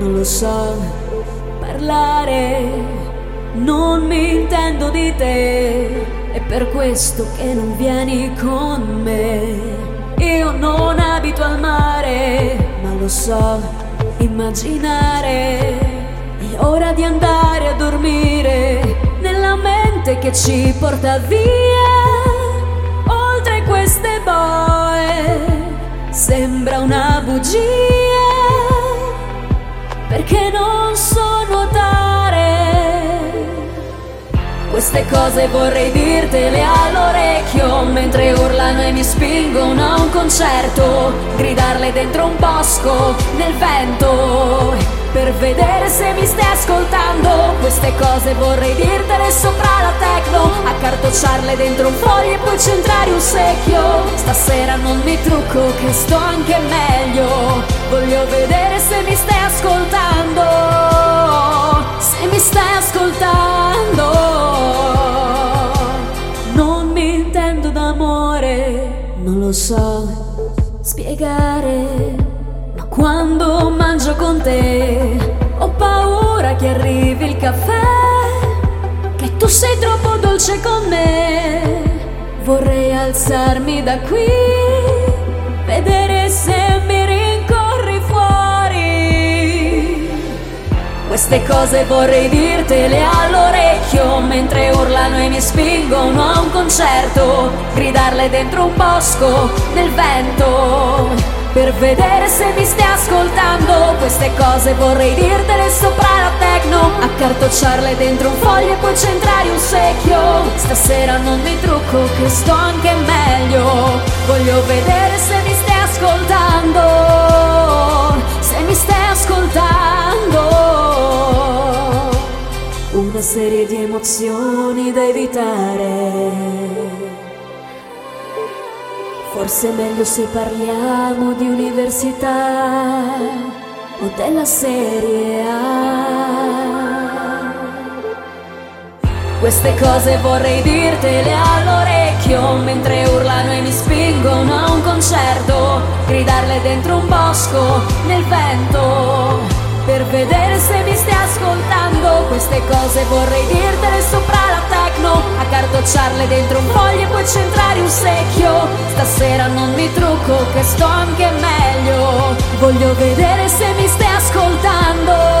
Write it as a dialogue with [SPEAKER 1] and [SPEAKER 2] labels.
[SPEAKER 1] non lo so parlare, non mi intendo di te, è per questo che non vieni con me. Io non abito al mare, ma lo so immaginare. È ora di andare a dormire nella mente che ci porta via. Oltre queste boe, sembra una bugia perché non so nuotare. Queste cose vorrei dirtele all'orecchio mentre urlano e mi spingono a un concerto, gridarle dentro un bosco nel vento vedere se mi stai ascoltando. Queste cose vorrei dirtele sopra la tecno, accartocciarle dentro un foglio e poi centrare un secchio. Stasera non mi trucco che sto anche meglio, voglio vedere se mi stai ascoltando. Se mi stai ascoltando. Non mi intendo d'amore, non lo so spiegare quando mangio con te ho paura che arrivi il caffè, che tu sei troppo dolce con me. Vorrei alzarmi da qui, vedere se mi rincorri fuori. Queste cose vorrei dirtele all'orecchio mentre urlano e mi spingono a un concerto, gridarle dentro un bosco nel vento per vedere se mi stai ascoltando. Queste cose vorrei dirtele sopra la tecno accartocciarle dentro un foglio e poi centrare un secchio. Stasera non mi trucco che sto anche meglio. Voglio vedere se mi stai ascoltando se mi stai ascoltando. Una serie di emozioni da evitare Forse è meglio se parliamo di università o della serie A. Queste cose vorrei dirtele all'orecchio mentre urlano e mi spingono a un concerto, gridarle dentro un bosco nel vento per vedere se mi stai ascoltando. Queste cose vorrei dirtele sopra la poco che sto anche meglio. Voglio vedere se mi stai ascoltando.